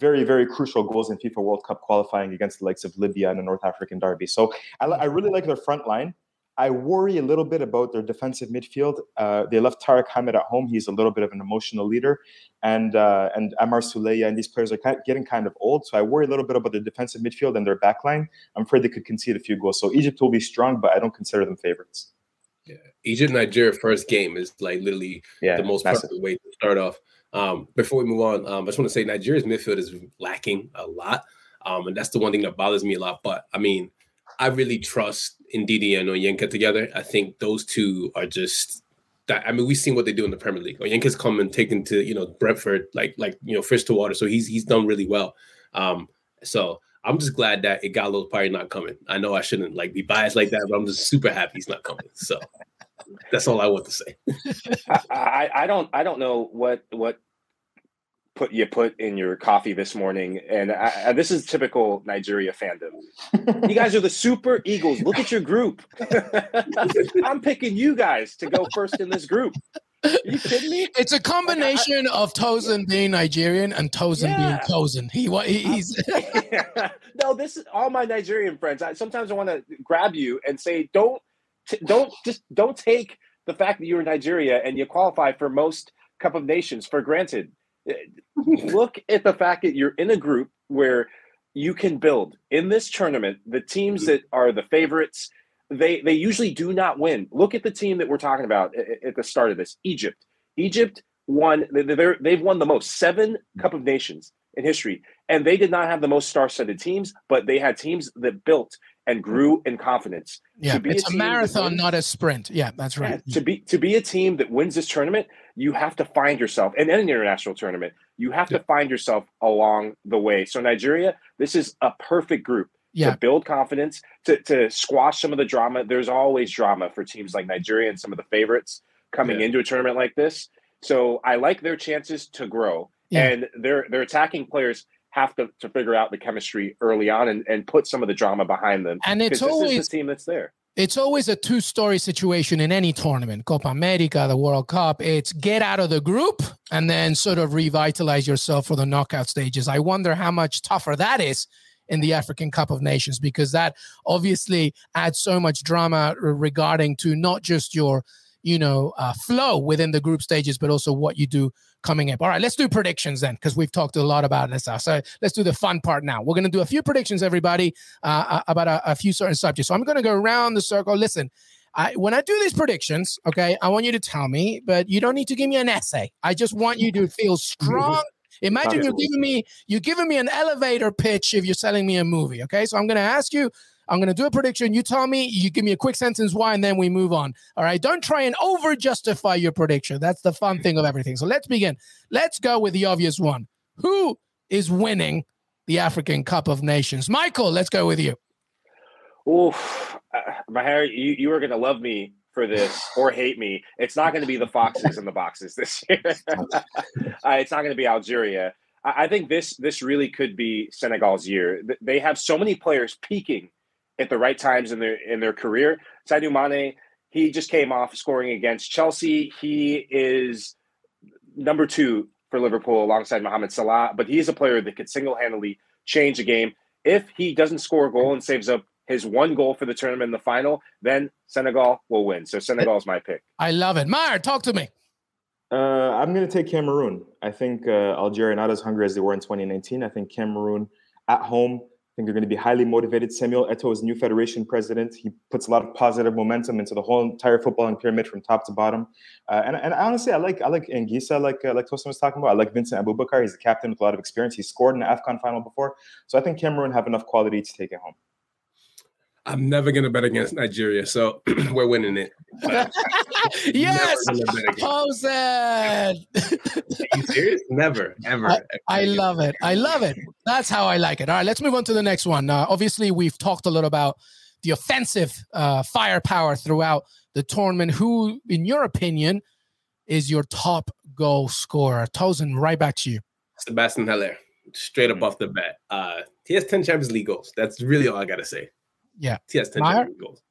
very, very crucial goals in FIFA World Cup qualifying against the likes of Libya and the North African derby. So I, I really like their front line. I worry a little bit about their defensive midfield. Uh, they left Tarek Hamed at home. He's a little bit of an emotional leader, and uh, and Amar Suleya and these players are kind of getting kind of old. So I worry a little bit about their defensive midfield and their back line. I'm afraid they could concede a few goals. So Egypt will be strong, but I don't consider them favorites. Yeah, Egypt Nigeria first game is like literally yeah, the most massive. perfect way to start off. Um, before we move on, um, I just want to say Nigeria's midfield is lacking a lot, um, and that's the one thing that bothers me a lot. But I mean I really trust Ndidi and Onyeka together. I think those two are just that. I mean, we've seen what they do in the Premier League. Onyeka's come and taken to you know Brentford like like you know fish to water. So he's he's done really well. Um, so I'm just glad that Ighalo's probably not coming. I know I shouldn't like be biased like that, but I'm just super happy he's not coming. So that's all I want to say. (laughs) I, I don't I don't know what what put you put in your coffee this morning, and I, I, this is typical Nigeria fandom. you guys are the Super Eagles. Look at your group. (laughs) I'm picking you guys to go first in this group. Are you kidding me? It's a combination of Tosin being Nigerian and Tosin yeah. being Tosin. He, what he's (laughs) no. This is all my Nigerian friends. I, sometimes I want to grab you and say, don't, t- don't just don't take the fact that you're in Nigeria and you qualify for most Cup of Nations for granted (laughs) look at the fact that you're in a group where you can build. In this tournament the teams mm-hmm. that are the favorites they they usually do not win. Look at the team that we're talking about at, the start of this. Egypt. Egypt won they're, they've won the most. Seven cup of nations in history. And they did not have the most star-studded teams but they had teams that built and grew in confidence. Yeah it's a, a marathon wins, not a sprint. Yeah that's right. To be to be a team that wins this tournament you have to find yourself and in any international tournament you have yeah. to find yourself along the way so nigeria this is a perfect group yeah. to build confidence to, to squash some of the drama there's always drama for teams like nigeria and some of the favorites coming yeah. into a tournament like this so i like their chances to grow and their their attacking players have to, to figure out the chemistry early on and, and put some of the drama behind them and it's always the team that's there it's always a two-story situation in any tournament. Copa america the world cup. It's get out of the group and then sort of revitalize yourself for the knockout stages. I wonder how much tougher that is in the african cup of nations because that obviously adds so much drama regarding to not just your you know uh, flow within the group stages but also what you do coming up all right let's do predictions then because we've talked a lot about this so let's do the fun part now. We're going to do a few predictions everybody uh, uh, about a, a, few certain subjects. So i'm going to go around the circle. Listen I, when I do these predictions, okay, I want you to tell me, but you don't need to give me an essay. I just want you to feel strong. Imagine you're giving me you're giving me an elevator pitch if you're selling me a movie. Okay, so I'm going to ask you I'm going to do a prediction. You tell me, you give me a quick sentence why, and then we move on. All right. Don't try and over justify your prediction. That's the fun thing of everything. So let's begin. Let's go with the obvious one. Who is winning the African Cup of Nations? Michael, let's go with you. Oof, uh, Maher, you, you are going to love me for this or hate me. It's not going to be the Foxes in the boxes this year. (laughs) uh, it's not going to be Algeria. I, I think this this really could be Senegal's year. They have so many players peaking at the right times in their in their career. Sadio Mane, he just came off scoring against Chelsea. He is number two for Liverpool alongside Mohamed Salah, but he is a player that could single handedly change a game. If he doesn't score a goal and saves up his one goal for the tournament in the final, then Senegal will win. So Senegal is my pick. I love it. Maher, talk to me. Uh, I'm going to take Cameroon. I think uh, Algeria not as hungry as they were in 2019. I think Cameroon at home. I think they're going to be highly motivated. Samuel Eto'o is new federation president. He puts a lot of positive momentum into the whole entire footballing pyramid from top to bottom. Uh, and, and honestly, I like I like Anguissa, like uh, like Tosin was talking about. I like Vincent Aboubakar. He's a captain with a lot of experience. He scored in the AFCON final before. So I think Cameroon have enough quality to take it home. I'm never gonna bet against Nigeria, so (clears throat) we're winning it. (laughs) (laughs) yes, Jose. you serious? Never, ever. I, I, love it. I love it. That's how I like it. All right, let's move on to the next one. Uh, obviously, we've talked a lot about the offensive uh, firepower throughout the tournament. Who, in your opinion, is your top goal scorer? Tosin, right back to you. Sebastian Haller, straight up off the bat. Uh, he has 10 Champions League goals. That's really all I got to say. Yeah, he has ten Maher? Champions League goals.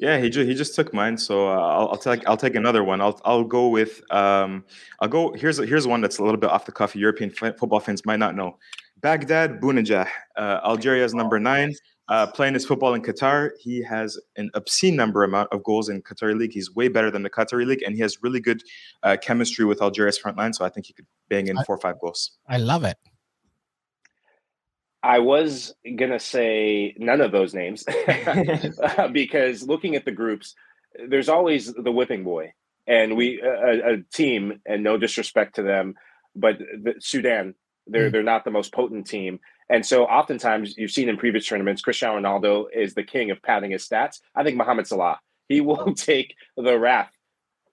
Yeah, he just he just took mine, so uh, I'll, I'll take I'll take another one. I'll I'll go with um I'll go here's here's one that's a little bit off the cuff. European football fans might not know. Baghdad Bounedjah, uh, Algeria's number nine, uh, playing his football in Qatar. He has an obscene number amount of goals in Qatari league. He's way better than the Qatari league, and he has really good uh, chemistry with Algeria's front line. So I think he could bang in four or five goals. I love it. I was gonna say none of those names (laughs) (laughs) because looking at the groups, there's always the whipping boy, and we a, a team, and no disrespect to them, but the, Sudan, they're mm. they're not the most potent team, and so oftentimes you've seen in previous tournaments, Cristiano Ronaldo is the king of padding his stats. I think Mohamed Salah, he (laughs) will take the wrath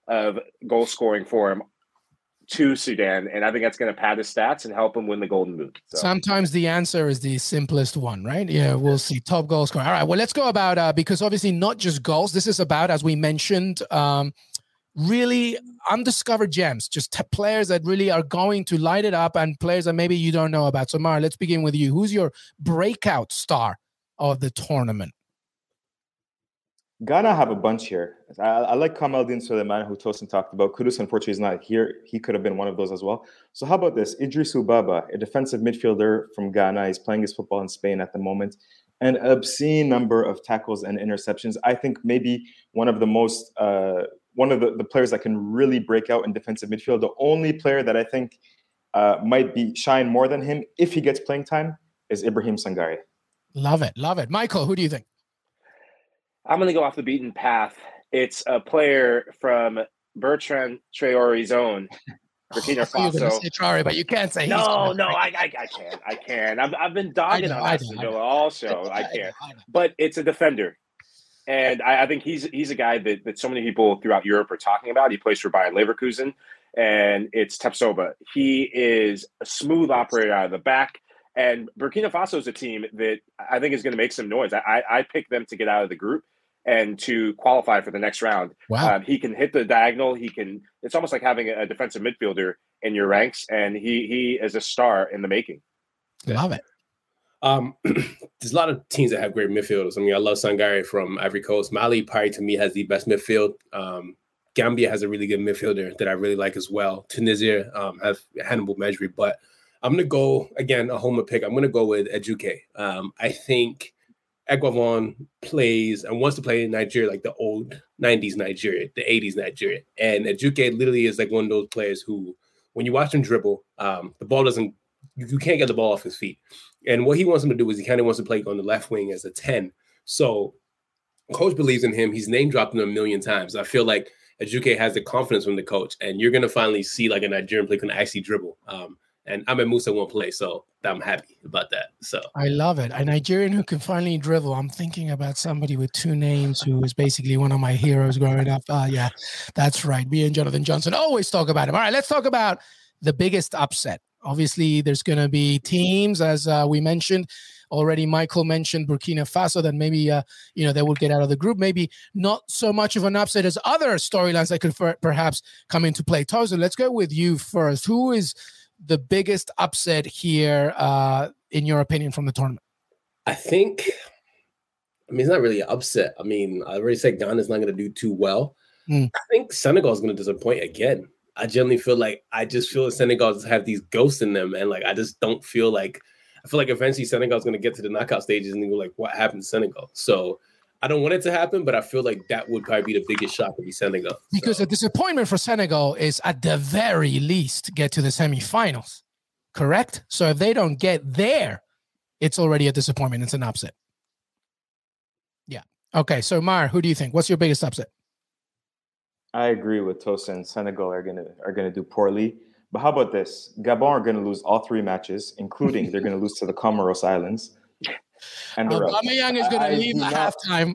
of goal scoring for him to Sudan, and I think that's going to pad his stats and help him win the Golden Boot. So. Sometimes the answer is the simplest one, right? Yeah, we'll see. Top goal scorer. All right, well, let's go about uh, because obviously not just goals. This is about, as we mentioned, um, really undiscovered gems, just t- players that really are going to light it up, and players that maybe you don't know about. So, Mar, let's begin with you. Who's your breakout star of the tournament? Ghana have a bunch here. I, I like Kamaldeen Sulemana, who Tosin talked about. Kudus, unfortunately, is not here. He could have been one of those as well. So, how about this? Iddrisu Baba, a defensive midfielder from Ghana. He's playing his football in Spain at the moment. An obscene number of tackles and interceptions. I think maybe one of the most, uh, one of the, the players that can really break out in defensive midfield. The only player that I think uh, might be shine more than him if he gets playing time is Ibrahim Sangare. Love it. Love it. Michael, who do you think? I'm going to go off the beaten path. It's a player from Bertrand Traore's own (laughs) oh, Burkina Faso. Say Traore, but you can't say no, no. I, I, I can, I can. I've, I've been dogging know, on Aston Villa also. I, I can't, but it's a defender, and I, I, think he's he's a guy that that so many people throughout Europe are talking about. He plays for Bayer Leverkusen, and it's Tapsoba. He is a smooth operator out of the back. And Burkina Faso is a team that I think is going to make some noise. I, I picked them to get out of the group and to qualify for the next round. Wow. Um, he can hit the diagonal. He can. It's almost like having a, defensive midfielder in your ranks, and he he is a star in the making. Love it. Um, (clears throat) there's a lot of teams that have great midfielders. I mean, I love Sangare from Ivory Coast. Mali probably to me has the best midfield. Um, Gambia has a really good midfielder that I really like as well. Tunisia um, have Hannibal Mejbri, but I'm gonna go again a homer pick. I'm gonna go with Ejuke. Um, I think Eguavoen plays and wants to play in Nigeria like the old 90s Nigeria, the 80s Nigeria. And Ejuke literally is like one of those players who, when you watch him dribble, um, the ball doesn't, you, you, can't get the ball off his feet. And what he wants him to do is he kind of wants to play on the left wing as a 10. So coach believes in him. He's name dropped him a million times. I feel like Ejuke has the confidence from the coach, and you're going to finally see like a Nigerian player can actually dribble. Um, And Ahmed Musa won't play, so I'm happy about that. So I love it. A Nigerian who can finally dribble. I'm thinking about somebody with two names who is basically one of my heroes growing up. Uh, yeah, that's right. Me and Jonathan Johnson always talk about him. All right, let's talk about the biggest upset. Obviously, there's going to be teams, as uh, we mentioned already. Michael mentioned Burkina Faso that maybe uh, you know they will get out of the group. Maybe not so much of an upset as other storylines that could perhaps come into play. Tosin, let's go with you first. Who is the biggest upset here, uh, in your opinion, from the tournament? I think, I mean, it's not really an upset. I mean, I already said Ghana's not going to do too well. Mm. I think Senegal is going to disappoint again. I generally feel like I just feel that Senegal have these ghosts in them, and like I just don't feel like I feel like eventually Senegal is going to get to the knockout stages and go like, what happened to Senegal? So I don't want it to happen, but I feel like that would probably be the biggest shock to be Senegal. Because so. the disappointment for Senegal is at the very least get to the semifinals, correct? So if they don't get there, it's already a disappointment. It's an upset. Yeah. Okay. So Mar, who do you think? What's your biggest upset? I agree with Tosin. Senegal are gonna are gonna do poorly. But how about this? Gabon are gonna lose all three matches, including they're gonna lose to the Comoros Islands. And Aubameyang is going to leave at halftime.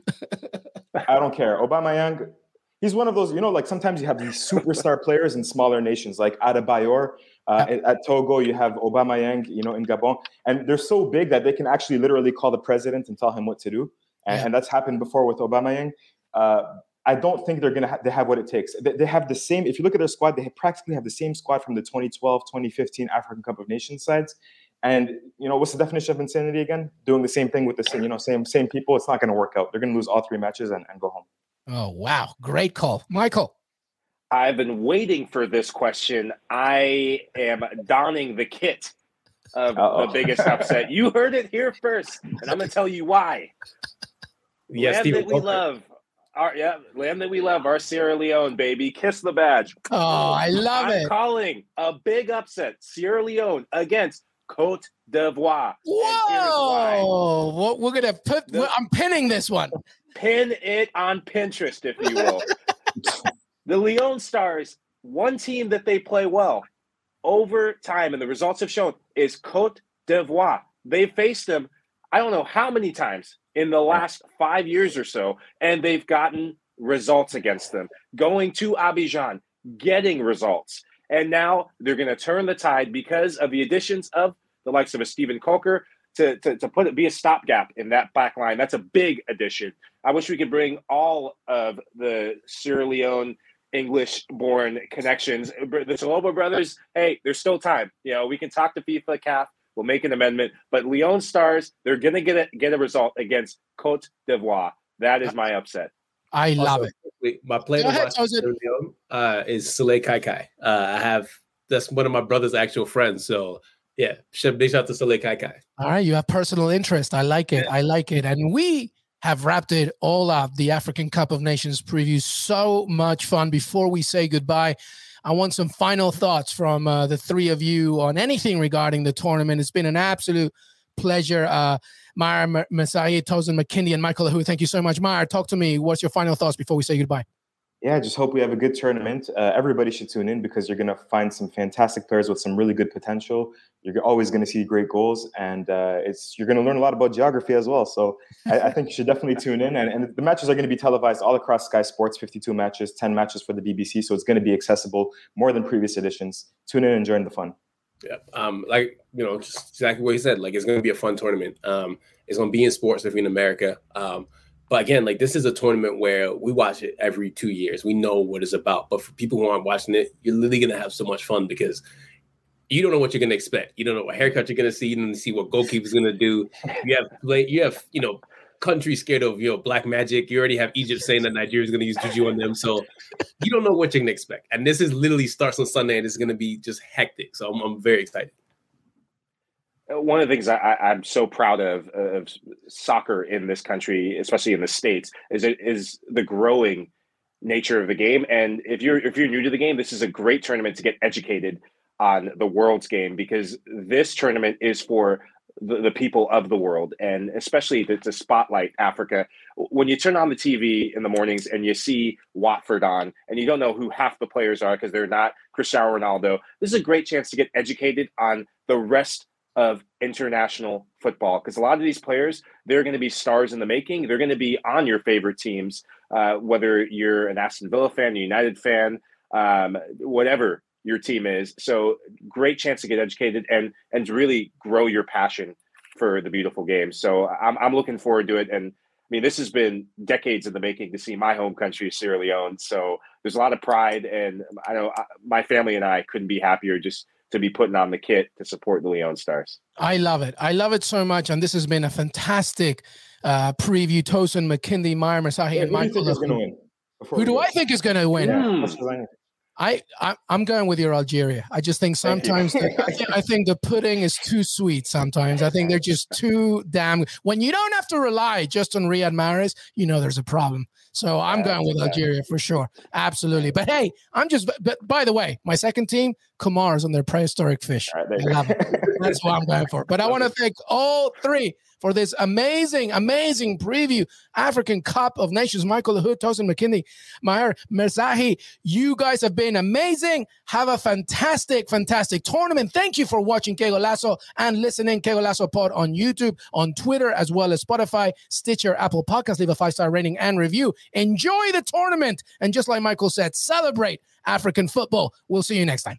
(laughs) I don't care. Obama Aubameyang, he's one of those. You know, like sometimes you have these superstar (laughs) players in smaller nations, like Adebayor. Uh, at Togo, you have Obama Aubameyang, you know, in Gabon, and they're so big that they can actually literally call the president and tell him what to do, and, yeah. and that's happened before with Aubameyang. Uh, I don't think they're gonna ha- they have what it takes. They, they, have the same. If you look at their squad, they practically have the same squad from the 2012, 2015 African Cup of Nations sides. And you know, what's the definition of insanity again? Doing the same thing with the same, you know, same same people. It's not going to work out. They're going to lose all three matches and, and go home. Oh wow, great call, Michael. I've been waiting for this question. I am donning the kit of Uh-oh. the biggest upset. you heard it here first, and I'm going to tell you why. Yes, land that we love. Our, yeah, land that we love, our Sierra Leone baby. Kiss the badge. Oh, I love I'm it. Calling a big upset. Sierra Leone against Cote d'Ivoire. Whoa! What we're gonna put? The, I'm pinning this one. Pin it on Pinterest, if you will. (laughs) the Leone Stars, one team that they play well over time, and the results have shown is Cote d'Ivoire. They've faced them, I don't know how many times in the last five years or so, and they've gotten results against them. Going to Abidjan, getting results. And now they're going to turn the tide because of the additions of the likes of a Steven Caulker to, to, to put it be a stopgap in that back line. That's a big addition. I wish we could bring all of the Sierra Leone English born connections. The Chalobah brothers, hey, there's still time. You know, we can talk to FIFA CAF. We'll make an amendment. But Leone Stars, they're gonna get a get a result against Cote d'Ivoire. That is my upset. I love it. My player ahead, uh, is Sullay Kaikai. Uh, I have that's one of my brother's actual friends. So yeah, big shout to Sullay Kaikai. All right, you have personal interest. I like it. Yeah. I like it. And we have wrapped it all up. The African Cup of Nations preview. So much fun. Before we say goodbye, I want some final thoughts from uh, the three of you on anything regarding the tournament. It's been an absolute pleasure. Uh, Maher Mezahi, Tosin McKindy, and Michael Who. Thank you so much. Maher, talk to me. What's your final thoughts before we say goodbye? Yeah, just hope we have a good tournament. Uh, everybody should tune in because you're going to find some fantastic players with some really good potential. You're always going to see great goals, and uh, it's you're going to learn a lot about geography as well. So I, I, think you should definitely (laughs) tune in. And, and the matches are going to be televised all across Sky Sports. 52 matches, 10 matches for the BBC, so it's going to be accessible more than previous editions. Tune in and join the fun. Yeah, um, like you know, just exactly what he said. Like it's going to be a fun tournament. Um, it's going to be in sports if you're in America. Um, but again, like this is a tournament where we watch it every two years. We know what it's about. But for people who aren't watching it, you're literally going to have so much fun because you don't know what you're going to expect. You don't know what haircut you're going to see. You don't see what goalkeeper's going to do. You have you have you know country scared of you know black magic. You already have Egypt saying that Nigeria is going to use juju on them, so you don't know what going to expect. And this is literally starts on Sunday, and it's going to be just hectic. So I'm, I'm very excited. Uh, one of the things I, am so proud of of soccer in this country, especially in the states, is it is the growing nature of the game. And if you're if you're new to the game, this is a great tournament to get educated on the world's game because this tournament is for the, the people of the world, and especially to, to spotlight Africa. When you turn on the TV in the mornings and you see Watford on, and you don't know who half the players are because they're not Cristiano Ronaldo, this is a great chance to get educated on the rest of international football. Because a lot of these players they're going to be stars in the making. They're going to be on your favorite teams uh, whether you're an aston villa fan a united fan um, whatever your team is so great chance to get educated and and to really grow your passion for the beautiful game so i'm, I'm looking forward to it and I mean, this has been decades in the making to see my home country, Sierra Leone. So there's a lot of pride, and I know uh, my family and I couldn't be happier just to be putting on the kit to support the Leone Stars. I love it. I love it so much. And this has been a fantastic uh, preview. Tosin, McKindy, Maher, Mezahi, Yeah, and who do you Michael. think is going to win? Who do? I think is going to win? Yeah, that's what I- I, I'm going with your Algeria. I just think sometimes the, (laughs) I, think, I think the pudding is too sweet. Sometimes I think they're just too damn. When you don't have to rely just on Riyad Mahrez, you know there's a problem. So I'm going with Algeria for sure, absolutely. But hey, I'm just. But by the way, my second team, Comoros on their prehistoric fish. Right, there I love it. That's what I'm going for. But I want to (laughs) thank all three for this amazing, amazing preview. African Cup of Nations. Michael Hood, Tosin McKindy, Maher Mezahi. You guys have been amazing. Have a fantastic, fantastic tournament. Thank you for watching Que Golazo and listening Que Golazo Pod on YouTube, on Twitter, as well as Spotify, Stitcher, Apple Podcasts. Leave a five star rating and review. Enjoy the tournament. And just like Michael said, celebrate African football. We'll see you next time.